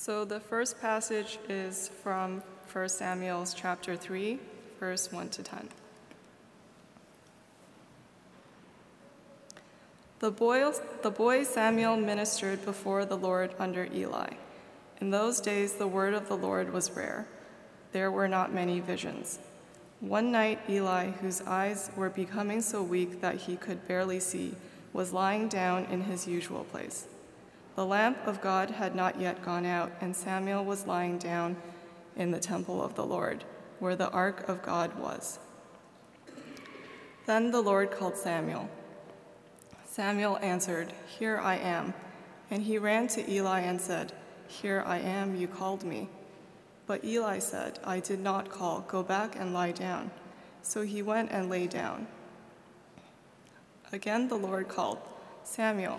So the first passage is from 1 Samuel chapter 3, verse 1 to 10. The the boy Samuel ministered before the Lord under Eli. In those days, the word of the Lord was rare. There were not many visions. One night, Eli, whose eyes were becoming so weak that he could barely see, was lying down in his usual place. The lamp of God had not yet gone out, and Samuel was lying down in the temple of the Lord, where the ark of God was. Then the Lord called Samuel. Samuel answered, Here I am. And he ran to Eli and said, Here I am, you called me. But Eli said, I did not call, go back and lie down. So he went and lay down. Again the Lord called, Samuel.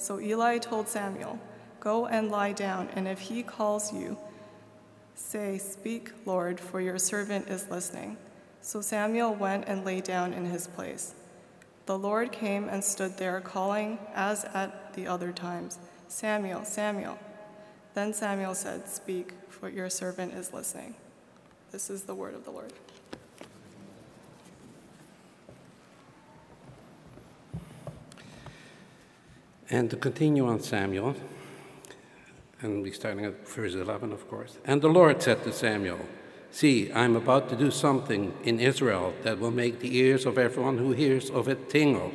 So Eli told Samuel, Go and lie down, and if he calls you, say, Speak, Lord, for your servant is listening. So Samuel went and lay down in his place. The Lord came and stood there, calling, as at the other times, Samuel, Samuel. Then Samuel said, Speak, for your servant is listening. This is the word of the Lord. And to continue on Samuel, and we're starting at verse 11, of course. And the Lord said to Samuel, See, I'm about to do something in Israel that will make the ears of everyone who hears of it tingle.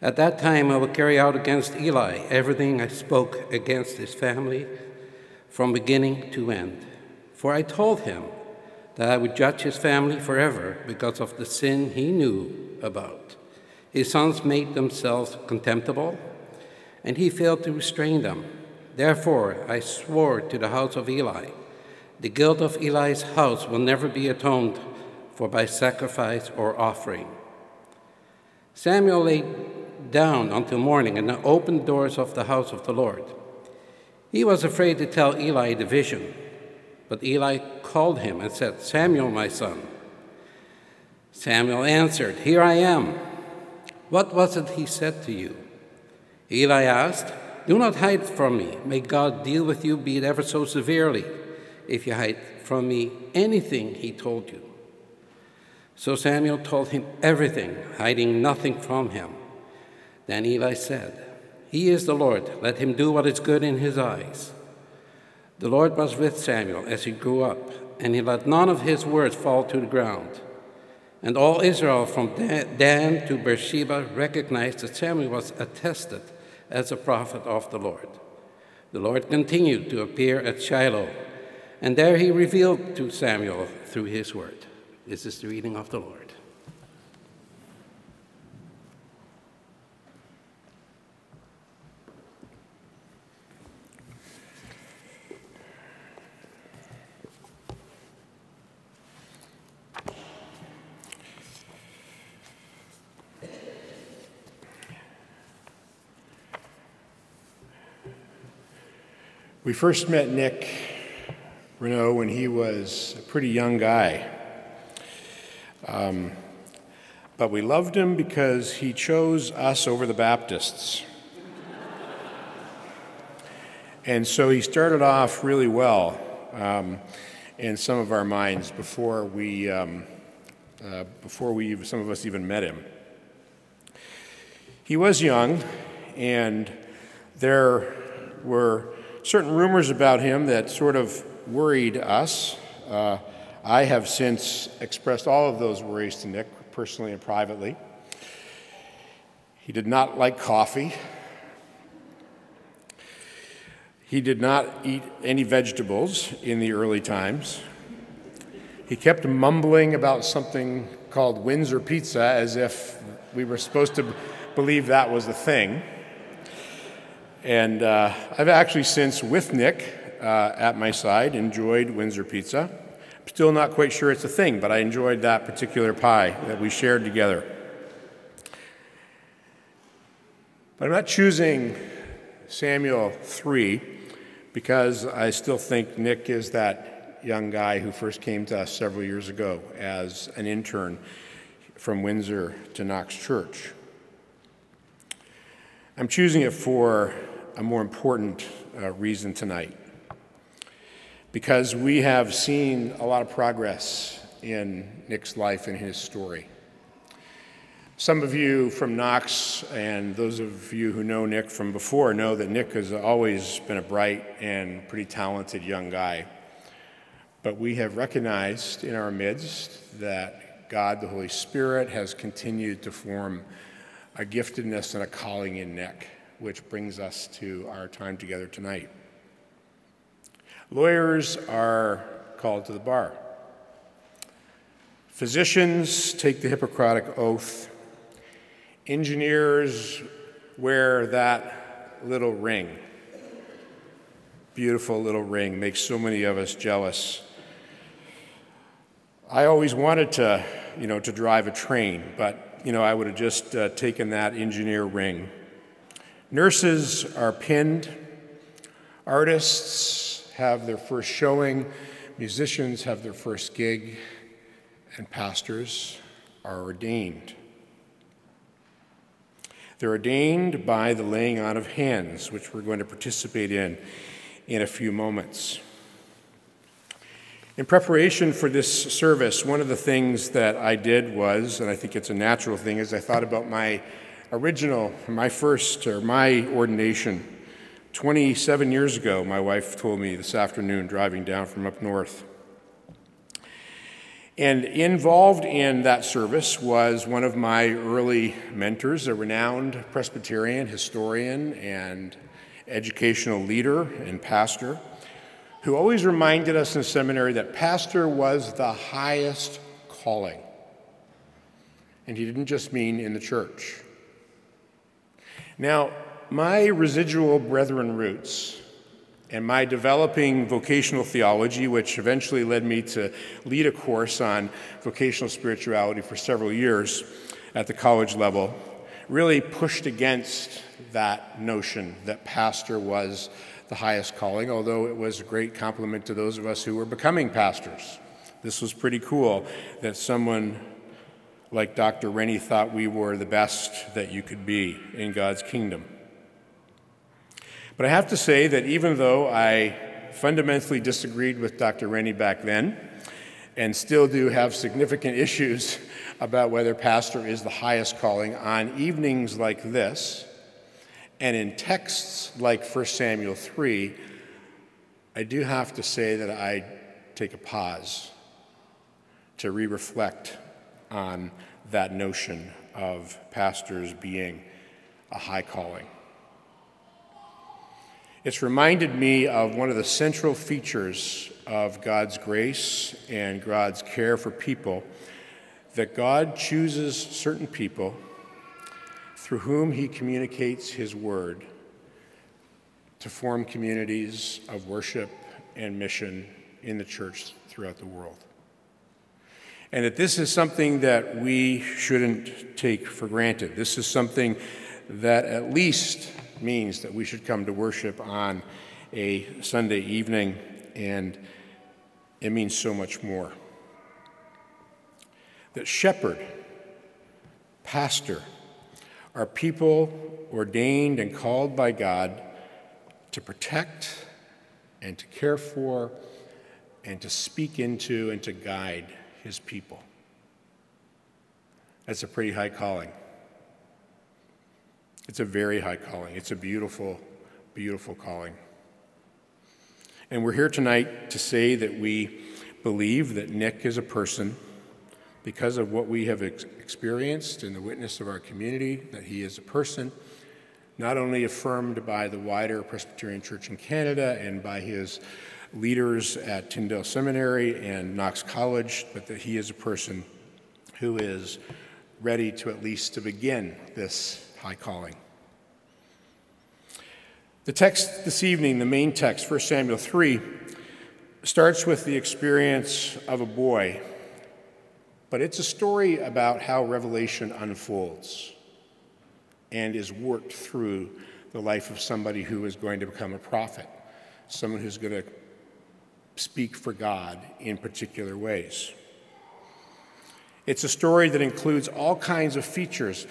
At that time, I will carry out against Eli everything I spoke against his family from beginning to end. For I told him that I would judge his family forever because of the sin he knew about. His sons made themselves contemptible, and he failed to restrain them. Therefore, I swore to the house of Eli the guilt of Eli's house will never be atoned for by sacrifice or offering. Samuel lay down until morning and opened the doors of the house of the Lord. He was afraid to tell Eli the vision, but Eli called him and said, Samuel, my son. Samuel answered, Here I am. What was it he said to you? Eli asked, Do not hide from me. May God deal with you, be it ever so severely, if you hide from me anything he told you. So Samuel told him everything, hiding nothing from him. Then Eli said, He is the Lord. Let him do what is good in his eyes. The Lord was with Samuel as he grew up, and he let none of his words fall to the ground. And all Israel from Dan to Beersheba recognized that Samuel was attested as a prophet of the Lord. The Lord continued to appear at Shiloh, and there he revealed to Samuel through his word. This is the reading of the Lord. We first met Nick Renault when he was a pretty young guy. Um, but we loved him because he chose us over the Baptists. and so he started off really well um, in some of our minds before we, um, uh, before we, some of us even met him. He was young, and there were certain rumors about him that sort of worried us. Uh, I have since expressed all of those worries to Nick, personally and privately. He did not like coffee. He did not eat any vegetables in the early times. He kept mumbling about something called Windsor pizza as if we were supposed to believe that was a thing. And uh, I've actually since, with Nick, uh, at my side enjoyed Windsor pizza. I'm still not quite sure it's a thing, but I enjoyed that particular pie that we shared together. But I'm not choosing Samuel 3 because I still think Nick is that young guy who first came to us several years ago as an intern from Windsor to Knox Church. I'm choosing it for a more important uh, reason tonight because we have seen a lot of progress in Nick's life and his story. Some of you from Knox and those of you who know Nick from before know that Nick has always been a bright and pretty talented young guy. But we have recognized in our midst that God, the Holy Spirit, has continued to form a giftedness and a calling in Nick, which brings us to our time together tonight. Lawyers are called to the bar. Physicians take the Hippocratic Oath engineers wear that little ring. Beautiful little ring, makes so many of us jealous. I always wanted to, you know, to drive a train, but, you know, I would have just uh, taken that engineer ring. Nurses are pinned. Artists have their first showing. Musicians have their first gig. And pastors are ordained. They're ordained by the laying on of hands, which we're going to participate in in a few moments. In preparation for this service, one of the things that I did was, and I think it's a natural thing, is I thought about my original, my first, or my ordination. 27 years ago, my wife told me this afternoon driving down from up north. And involved in that service was one of my early mentors, a renowned Presbyterian historian and educational leader and pastor, who always reminded us in seminary that pastor was the highest calling. And he didn't just mean in the church. Now, my residual brethren roots and my developing vocational theology, which eventually led me to lead a course on vocational spirituality for several years at the college level, really pushed against that notion that pastor was the highest calling, although it was a great compliment to those of us who were becoming pastors. This was pretty cool that someone like Dr. Rennie thought we were the best that you could be in God's kingdom. But I have to say that even though I fundamentally disagreed with Dr. Rennie back then, and still do have significant issues about whether pastor is the highest calling on evenings like this, and in texts like 1 Samuel 3, I do have to say that I take a pause to re reflect on that notion of pastors being a high calling. It's reminded me of one of the central features of God's grace and God's care for people that God chooses certain people through whom he communicates his word to form communities of worship and mission in the church throughout the world. And that this is something that we shouldn't take for granted. This is something that at least means that we should come to worship on a Sunday evening, and it means so much more. That shepherd, pastor, are people ordained and called by God to protect and to care for and to speak into and to guide his people. That's a pretty high calling. It's a very high calling. It's a beautiful, beautiful calling. And we're here tonight to say that we believe that Nick is a person because of what we have ex- experienced in the witness of our community, that he is a person not only affirmed by the wider Presbyterian Church in Canada and by his leaders at Tyndale Seminary and Knox College, but that he is a person who is ready to at least to begin this high calling. The text this evening, the main text, 1 Samuel 3, starts with the experience of a boy, but it's a story about how revelation unfolds and is worked through the life of somebody who is going to become a prophet, someone who's going to speak for God in particular ways. It's a story that includes all kinds of features.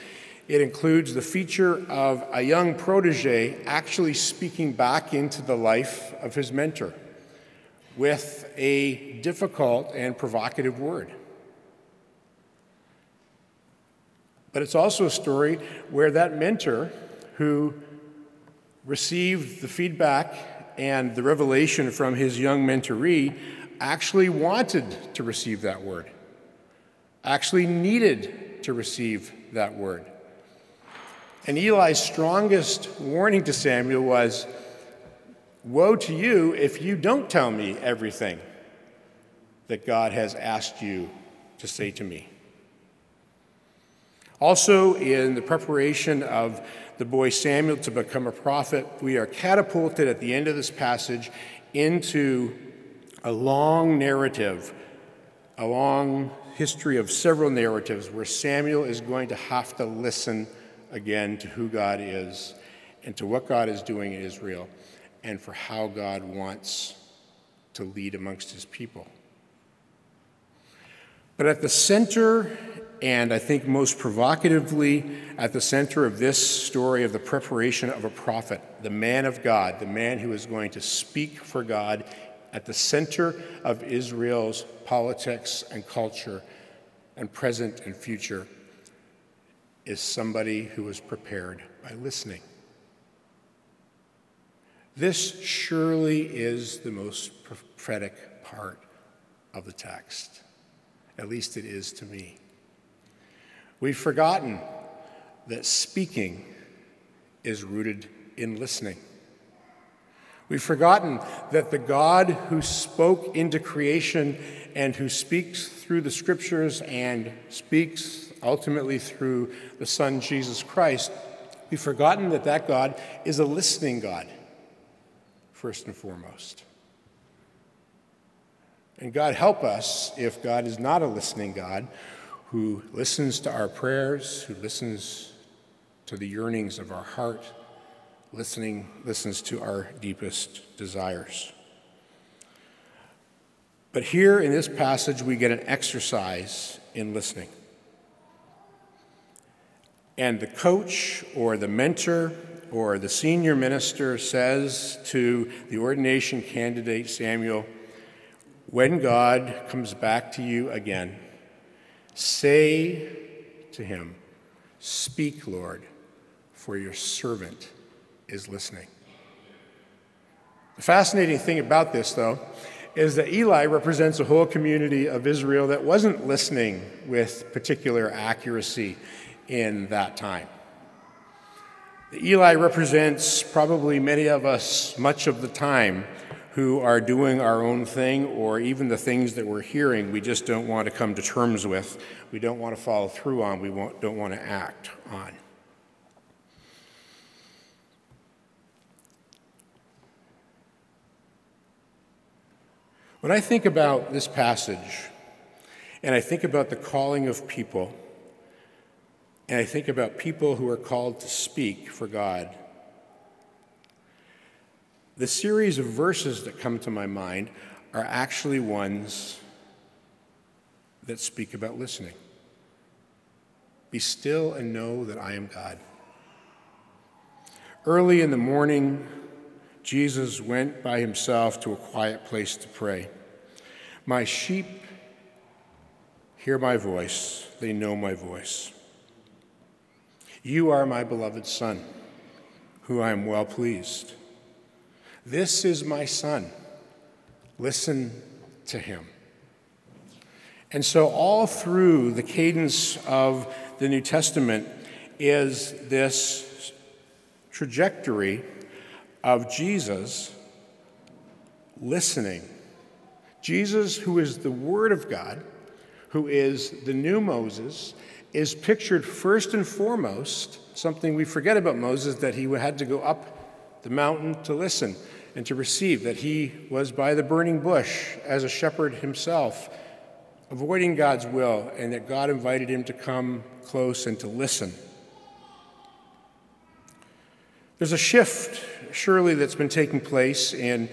It includes the feature of a young protege actually speaking back into the life of his mentor with a difficult and provocative word. But it's also a story where that mentor who received the feedback and the revelation from his young mentoree actually wanted to receive that word, actually needed to receive that word. And Eli's strongest warning to Samuel was Woe to you if you don't tell me everything that God has asked you to say to me. Also, in the preparation of the boy Samuel to become a prophet, we are catapulted at the end of this passage into a long narrative, a long history of several narratives where Samuel is going to have to listen again to who God is and to what God is doing in Israel and for how God wants to lead amongst his people. But at the center, and I think most provocatively at the center of this story of the preparation of a prophet, the man of God, the man who is going to speak for God at the center of Israel's politics and culture and present and future, is somebody who is prepared by listening. This surely is the most prophetic part of the text. At least it is to me. We've forgotten that speaking is rooted in listening. We've forgotten that the God who spoke into creation and who speaks through the scriptures and speaks ultimately through the Son, Jesus Christ, we've forgotten that that God is a listening God, first and foremost. And God help us if God is not a listening God who listens to our prayers, who listens to the yearnings of our heart, listening, listens to our deepest desires. But here in this passage, we get an exercise in listening. And the coach or the mentor or the senior minister says to the ordination candidate Samuel, When God comes back to you again, say to him, Speak, Lord, for your servant is listening. The fascinating thing about this, though, is that Eli represents a whole community of Israel that wasn't listening with particular accuracy in that time. Eli represents probably many of us much of the time who are doing our own thing or even the things that we're hearing we just don't want to come to terms with, we don't want to follow through on, we don't want to act on. When I think about this passage and I think about the calling of people, and I think about people who are called to speak for God. The series of verses that come to my mind are actually ones that speak about listening. Be still and know that I am God. Early in the morning, Jesus went by himself to a quiet place to pray. My sheep hear my voice, they know my voice. You are my beloved Son, who I am well pleased. This is my Son. Listen to him. And so, all through the cadence of the New Testament is this trajectory of Jesus listening. Jesus, who is the Word of God, who is the new Moses, is pictured first and foremost, something we forget about Moses, that he had to go up the mountain to listen and to receive that he was by the burning bush as a shepherd himself, avoiding God's will, and that God invited him to come close and to listen. There's a shift, surely, that's been taking place in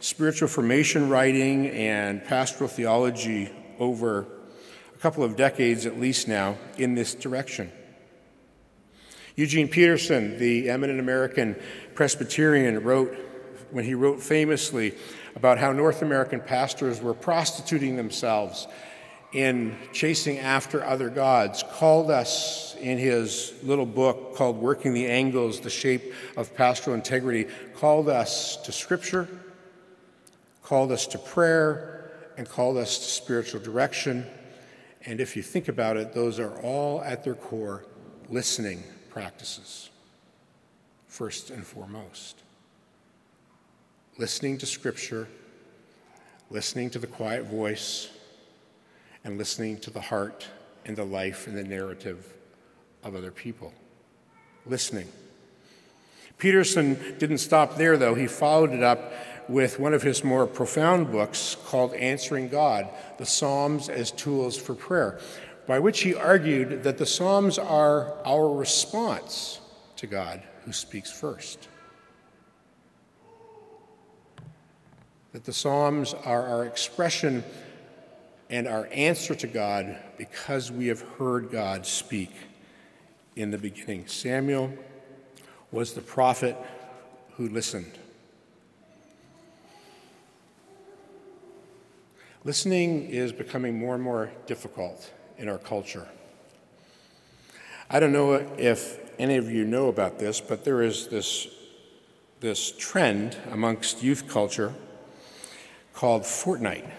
spiritual formation writing and pastoral theology over a couple of decades at least now in this direction. Eugene Peterson, the eminent American Presbyterian, wrote when he wrote famously about how North American pastors were prostituting themselves in chasing after other gods, called us in his little book called Working the Angles, The Shape of Pastoral Integrity, called us to Scripture, called us to prayer, and called us to spiritual direction. And if you think about it, those are all at their core listening practices, first and foremost. Listening to Scripture, listening to the quiet voice and listening to the heart and the life and the narrative of other people. Listening. Peterson didn't stop there, though. He followed it up with one of his more profound books called Answering God The Psalms as Tools for Prayer, by which he argued that the Psalms are our response to God who speaks first. That the Psalms are our expression and our answer to God because we have heard God speak in the beginning. Samuel was the prophet who listened. Listening is becoming more and more difficult in our culture. I don't know if any of you know about this, but there is this, this trend amongst youth culture called Fortnite.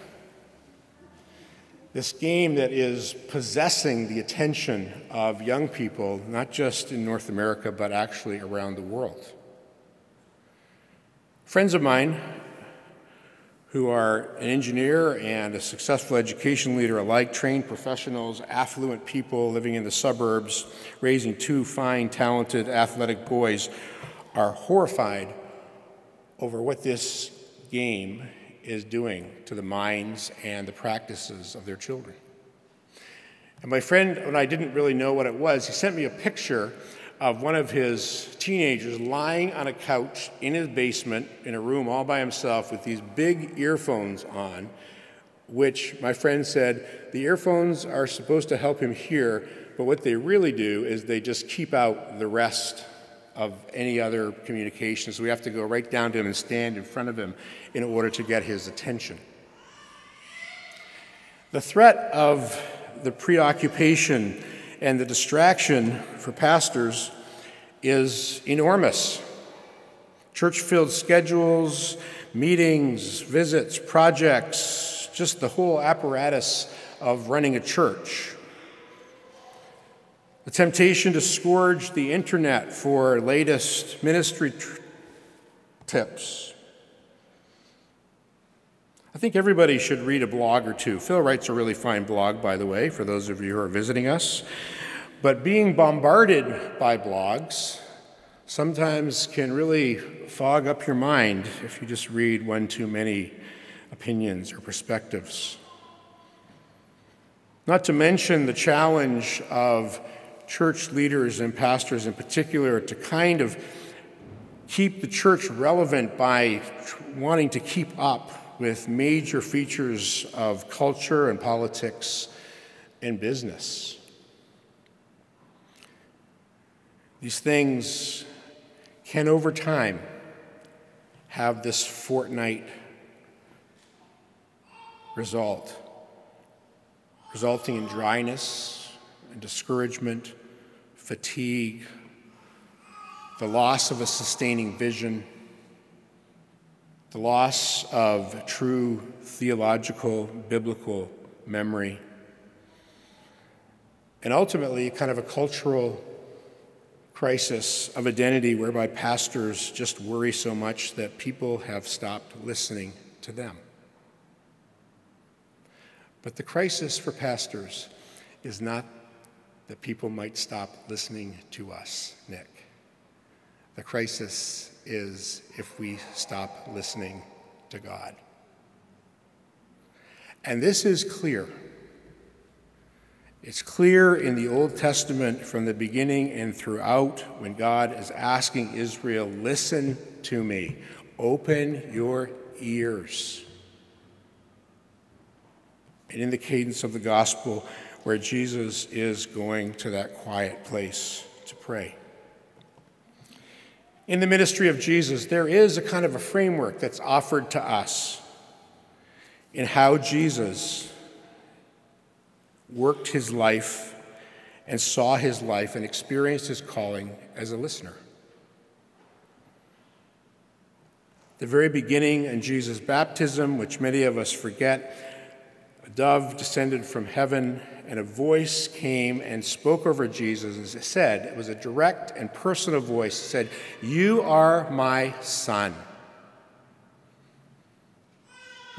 This game that is possessing the attention of young people, not just in North America, but actually around the world. Friends of mine who are an engineer and a successful education leader alike, trained professionals, affluent people living in the suburbs, raising two fine, talented, athletic boys, are horrified over what this game is doing to the minds and the practices of their children. And my friend, when I didn't really know what it was, he sent me a picture of one of his teenagers lying on a couch in his basement in a room all by himself with these big earphones on, which my friend said the earphones are supposed to help him hear, but what they really do is they just keep out the rest of any other communication. So we have to go right down to him and stand in front of him in order to get his attention. The threat of the preoccupation and the distraction for pastors is enormous. Church filled schedules, meetings, visits, projects, just the whole apparatus of running a church the temptation to scourge the internet for latest ministry tr- tips. I think everybody should read a blog or two. Phil writes a really fine blog, by the way, for those of you who are visiting us. But being bombarded by blogs sometimes can really fog up your mind if you just read one too many opinions or perspectives. Not to mention the challenge of church leaders and pastors in particular to kind of keep the church relevant by wanting to keep up with major features of culture and politics and business. These things can, over time, have this Fortnite result, resulting in dryness and discouragement fatigue, the loss of a sustaining vision, the loss of true theological, biblical memory, and ultimately, kind of a cultural crisis of identity whereby pastors just worry so much that people have stopped listening to them. But the crisis for pastors is not that people might stop listening to us, Nick. The crisis is if we stop listening to God. And this is clear. It's clear in the Old Testament from the beginning and throughout when God is asking Israel, Listen to me, open your ears. And in the cadence of the gospel, where Jesus is going to that quiet place to pray. In the ministry of Jesus, there is a kind of a framework that's offered to us in how Jesus worked his life and saw his life and experienced his calling as a listener. The very beginning in Jesus' baptism, which many of us forget, a dove descended from heaven and a voice came and spoke over Jesus and said, it was a direct and personal voice, said, You are my son.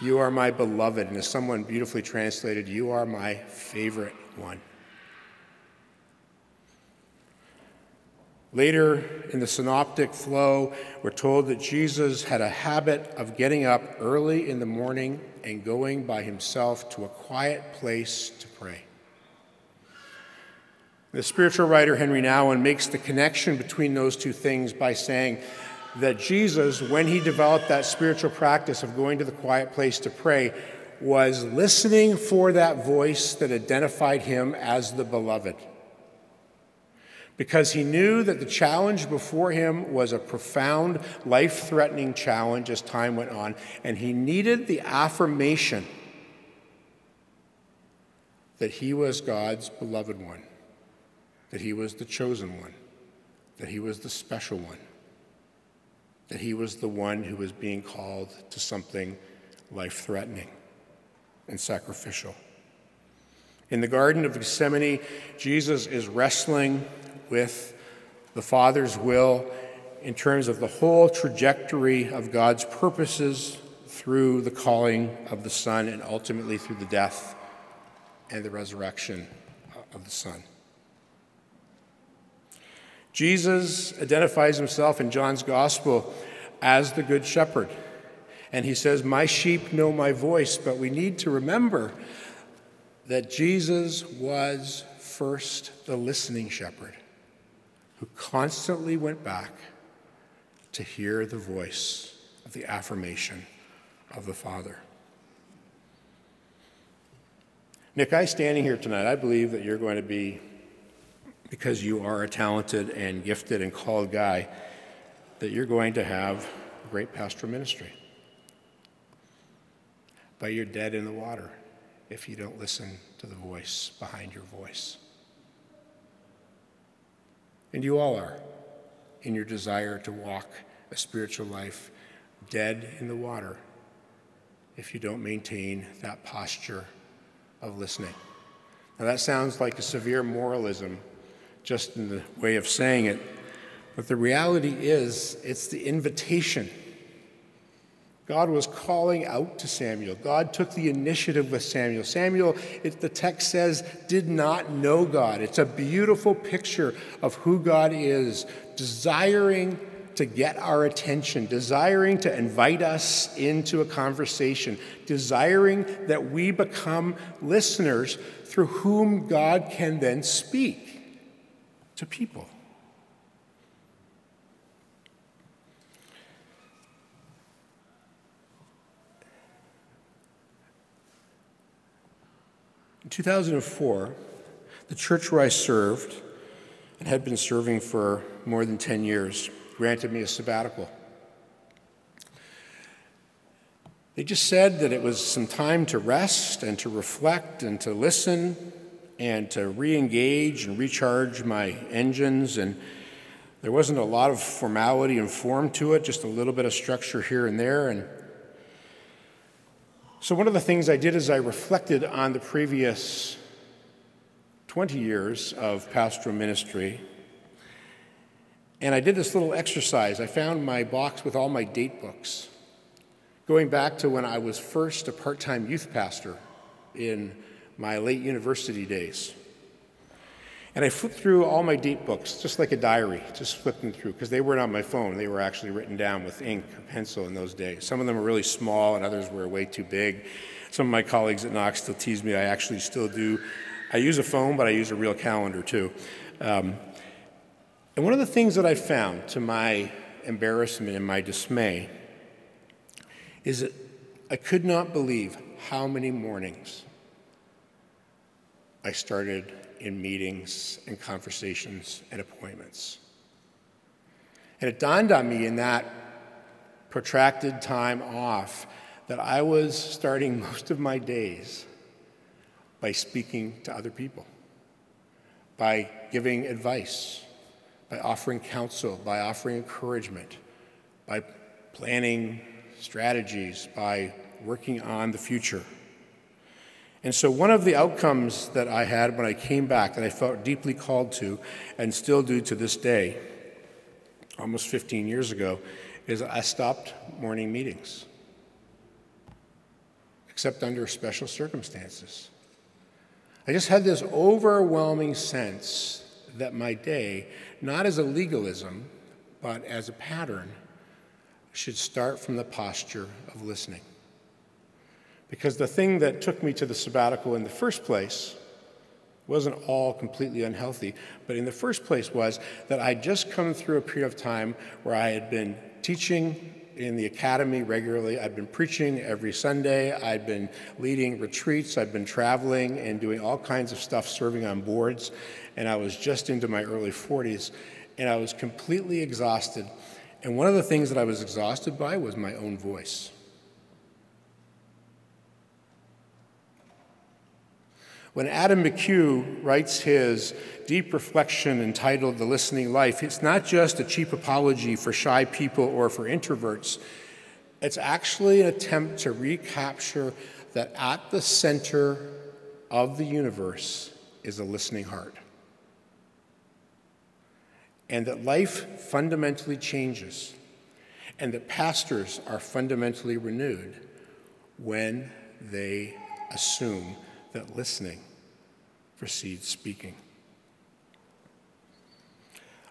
You are my beloved. And as someone beautifully translated, You are my favorite one. Later in the synoptic flow, we're told that Jesus had a habit of getting up early in the morning and going by himself to a quiet place to pray. The spiritual writer Henry Nouwen makes the connection between those two things by saying that Jesus, when he developed that spiritual practice of going to the quiet place to pray, was listening for that voice that identified him as the beloved. Because he knew that the challenge before him was a profound, life threatening challenge as time went on, and he needed the affirmation that he was God's beloved one that he was the chosen one, that he was the special one, that he was the one who was being called to something life threatening and sacrificial. In the Garden of Gethsemane, Jesus is wrestling with the Father's will in terms of the whole trajectory of God's purposes through the calling of the Son and ultimately through the death and the resurrection of the Son. Jesus identifies himself in John's gospel as the Good Shepherd. And he says, My sheep know my voice. But we need to remember that Jesus was first the listening shepherd who constantly went back to hear the voice of the affirmation of the Father. Nick, I standing here tonight, I believe that you're going to be because you are a talented and gifted and called guy, that you're going to have a great pastoral ministry. But you're dead in the water if you don't listen to the voice behind your voice. And you all are in your desire to walk a spiritual life dead in the water if you don't maintain that posture of listening. Now, that sounds like a severe moralism just in the way of saying it. But the reality is, it's the invitation. God was calling out to Samuel. God took the initiative with Samuel. Samuel, it, the text says, did not know God. It's a beautiful picture of who God is, desiring to get our attention, desiring to invite us into a conversation, desiring that we become listeners through whom God can then speak to people. In 2004, the church where I served and had been serving for more than 10 years granted me a sabbatical. They just said that it was some time to rest and to reflect and to listen and to re engage and recharge my engines. And there wasn't a lot of formality and form to it, just a little bit of structure here and there. And so, one of the things I did is I reflected on the previous 20 years of pastoral ministry. And I did this little exercise. I found my box with all my date books, going back to when I was first a part time youth pastor in my late university days. And I flipped through all my date books, just like a diary, just flipping through, because they weren't on my phone. They were actually written down with ink or pencil in those days. Some of them were really small, and others were way too big. Some of my colleagues at Knox still tease me. I actually still do. I use a phone, but I use a real calendar too. Um, and one of the things that I found, to my embarrassment and my dismay, is that I could not believe how many mornings I started in meetings and conversations and appointments. And it dawned on me in that protracted time off that I was starting most of my days by speaking to other people, by giving advice, by offering counsel, by offering encouragement, by planning strategies, by working on the future. And so, one of the outcomes that I had when I came back that I felt deeply called to, and still do to this day, almost 15 years ago, is I stopped morning meetings, except under special circumstances. I just had this overwhelming sense that my day, not as a legalism, but as a pattern, should start from the posture of listening. Because the thing that took me to the sabbatical in the first place wasn't all completely unhealthy, but in the first place was that I'd just come through a period of time where I had been teaching in the academy regularly. I'd been preaching every Sunday. I'd been leading retreats. I'd been traveling and doing all kinds of stuff, serving on boards. And I was just into my early 40s, and I was completely exhausted. And one of the things that I was exhausted by was my own voice. When Adam McHugh writes his deep reflection entitled The Listening Life, it's not just a cheap apology for shy people or for introverts. It's actually an attempt to recapture that at the center of the universe is a listening heart. And that life fundamentally changes, and that pastors are fundamentally renewed when they assume that listening precedes speaking.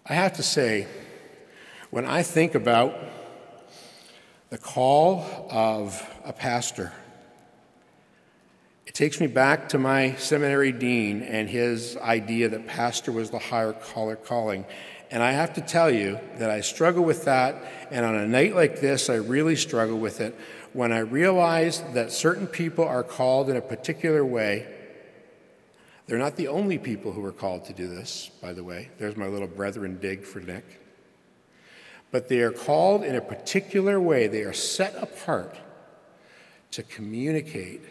I have to say, when I think about the call of a pastor, it takes me back to my seminary dean and his idea that pastor was the higher calling. And I have to tell you that I struggle with that. And on a night like this, I really struggle with it when I realize that certain people are called in a particular way. They're not the only people who are called to do this, by the way. There's my little brethren dig for Nick. But they are called in a particular way. They are set apart to communicate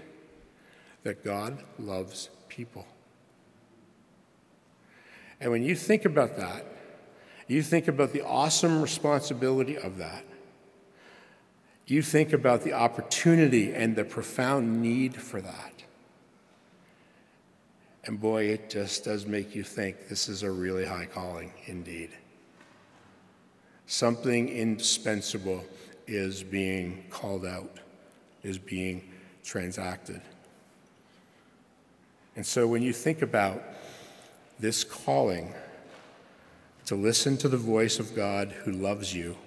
that God loves people. And when you think about that, you think about the awesome responsibility of that. You think about the opportunity and the profound need for that. And boy, it just does make you think this is a really high calling indeed. Something indispensable is being called out, is being transacted. And so when you think about this calling to listen to the voice of God who loves you,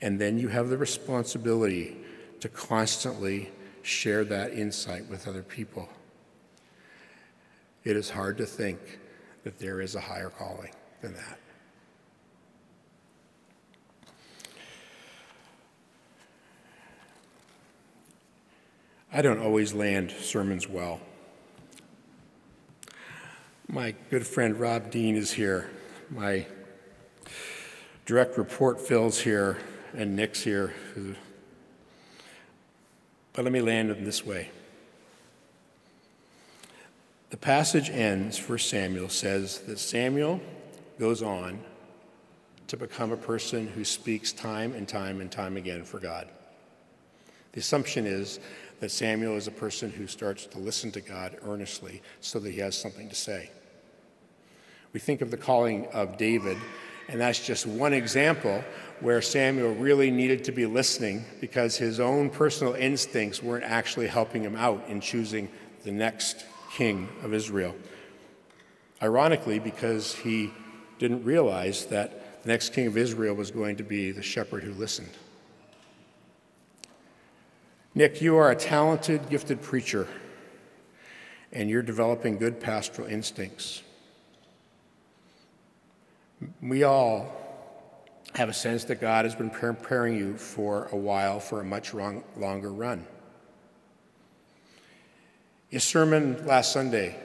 and then you have the responsibility to constantly share that insight with other people. It is hard to think that there is a higher calling than that. I don't always land sermons well. My good friend Rob Dean is here. My direct report Phil's here and Nick's here. But let me land in this way. The passage ends, 1 Samuel says that Samuel goes on to become a person who speaks time and time and time again for God. The assumption is that Samuel is a person who starts to listen to God earnestly so that he has something to say. We think of the calling of David, and that's just one example where Samuel really needed to be listening because his own personal instincts weren't actually helping him out in choosing the next king of Israel. Ironically, because he didn't realize that the next king of Israel was going to be the shepherd who listened. Nick, you are a talented, gifted preacher, and you're developing good pastoral instincts. We all have a sense that God has been preparing you for a while for a much long, longer run. Your sermon last Sunday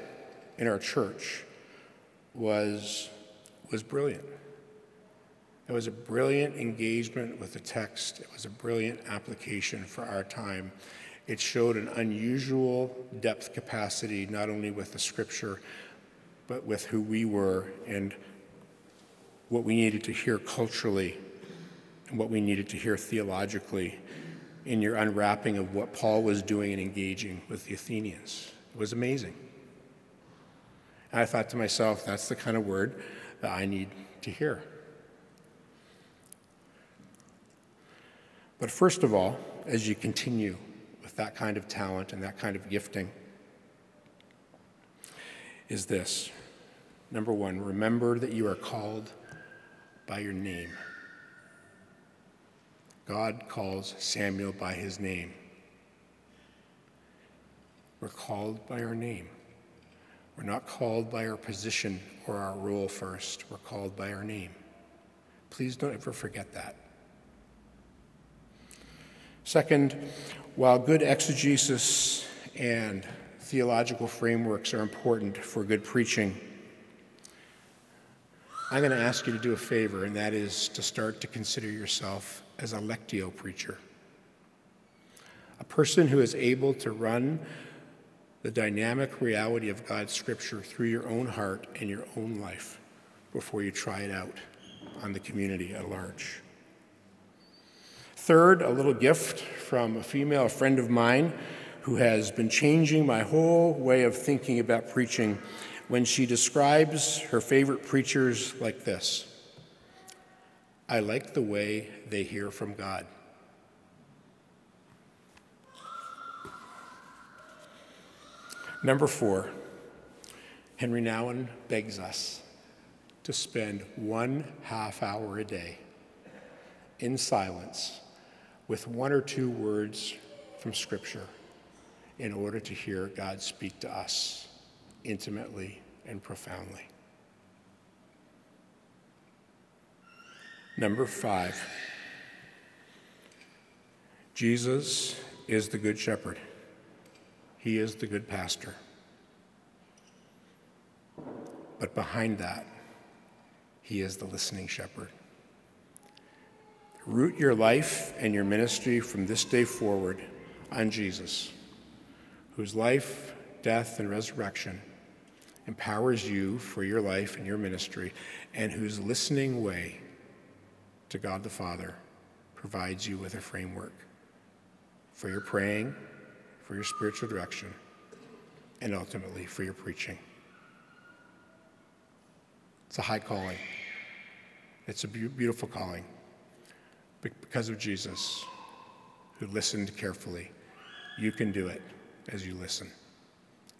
in our church was, was brilliant. It was a brilliant engagement with the text. It was a brilliant application for our time. It showed an unusual depth capacity, not only with the scripture, but with who we were and what we needed to hear culturally and what we needed to hear theologically in your unwrapping of what Paul was doing and engaging with the Athenians. It was amazing. And I thought to myself, that's the kind of word that I need to hear. But first of all, as you continue with that kind of talent and that kind of gifting, is this. Number one, remember that you are called by your name. God calls Samuel by his name. We're called by our name. We're not called by our position or our role first. We're called by our name. Please don't ever forget that. Second, while good exegesis and theological frameworks are important for good preaching, I'm going to ask you to do a favor, and that is to start to consider yourself as a lectio preacher, a person who is able to run the dynamic reality of God's Scripture through your own heart and your own life before you try it out on the community at large. Third, a little gift from a female friend of mine who has been changing my whole way of thinking about preaching when she describes her favorite preachers like this I like the way they hear from God. Number four, Henri Nouwen begs us to spend one half hour a day in silence with one or two words from Scripture in order to hear God speak to us intimately and profoundly. Number five, Jesus is the Good Shepherd. He is the good pastor. But behind that, he is the listening shepherd. Root your life and your ministry from this day forward on Jesus, whose life, death, and resurrection empowers you for your life and your ministry, and whose listening way to God the Father provides you with a framework for your praying, for your spiritual direction, and ultimately for your preaching. It's a high calling. It's a beautiful calling because of Jesus, who listened carefully. You can do it as you listen.